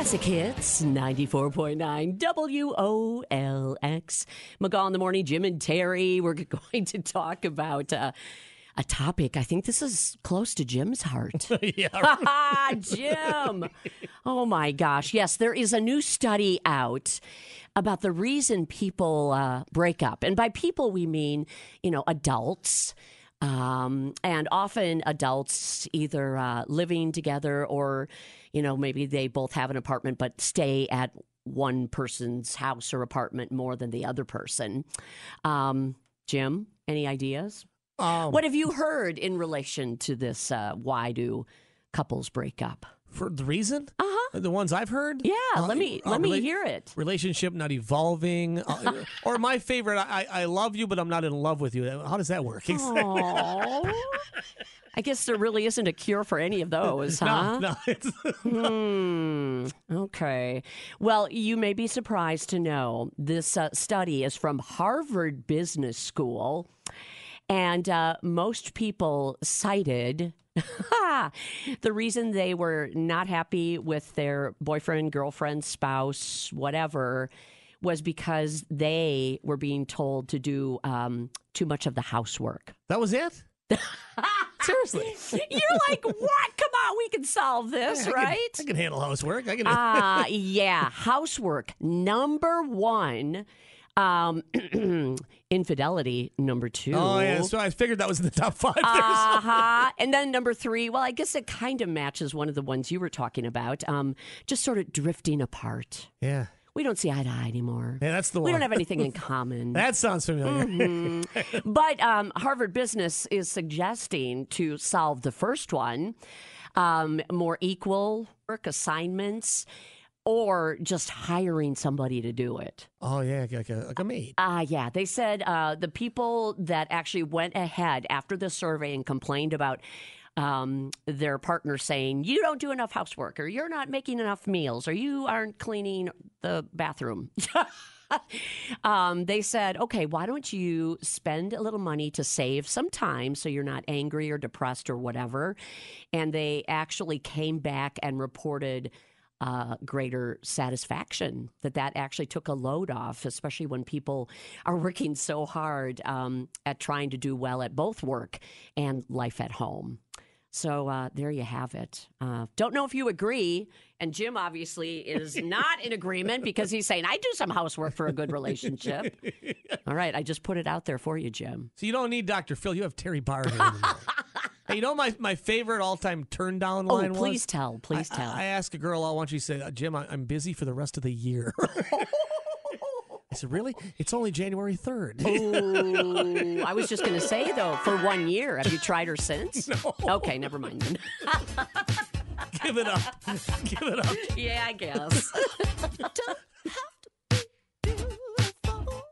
Classic Hits 94.9 WOLX. McGaw in the morning, Jim and Teri. We're going to talk about uh, a topic. I think this is close to Jim's heart. yeah. Jim. Oh my gosh. Yes, there is a new study out about the reason people uh, break up. And by people, we mean, you know, adults. Um, and often adults either uh, living together or, you know, maybe they both have an apartment but stay at one person's house or apartment more than the other person. Um, Jim, any ideas? Um, What have you heard in relation to this? Uh, why do couples break up? For the reason? Uh huh. The ones I've heard? Yeah, Uh, let me uh, let me rela- hear it. Relationship not evolving, uh, or my favorite, I, I love you, but I'm not in love with you. How does that work? Aw. I guess there really isn't a cure for any of those, huh? No, no, it's, Hmm. Okay. Well, you may be surprised to know this uh, study is from Harvard Business School, and uh, most people cited the reason they were not happy with their boyfriend, girlfriend, spouse, whatever. Was because they were being told to do um, too much of the housework. that was it. Seriously, You're like, what? Come on, we can solve this, I can- right? I can handle housework. I can. Ah, yeah. Housework number one. Um, infidelity number two. oh yeah, so I figured that was in the top five. Uh huh. And then number three. Well, I guess it kind of matches one of the ones you were talking about. Um, just sort of drifting apart. yeah, We don't see eye to eye anymore. yeah, that's the one. we don't have anything in common. that sounds familiar. Mm-hmm. but um, Harvard Business is suggesting to solve the first one um, more equal work assignments or just hiring somebody to do it. Oh yeah, like a, like a maid. Ah, yeah. They said uh, the people that actually went ahead after the survey and complained about um, their partner saying, you don't do enough housework, or you're not making enough meals, or you aren't cleaning the bathroom. um, they said, okay, why don't you spend a little money to save some time so you're not angry or depressed or whatever? And they actually came back and reported uh, greater satisfaction that that actually took a load off, especially when people are working so hard um, at trying to do well at both work and life at home. So uh, there you have it. Uh, don't know if you agree. And Jim obviously is not in agreement because he's saying, I do some housework for a good relationship. All right. I just put it out there for you, Jim. So you don't need Dr. Phil. You have Teri Barr. hey, you know my, my favorite all time turn down Oh, line please was? tell. Please I, tell. I, I asked a girl out once. She said, "Jim, I, I'm busy for the rest of the year." I said, "Really? It's only January 3rd. Ooh, I was just going to say, though, for one year. Have you tried her since? No. Okay, never mind then. Give it up. Give it up." yeah, I guess.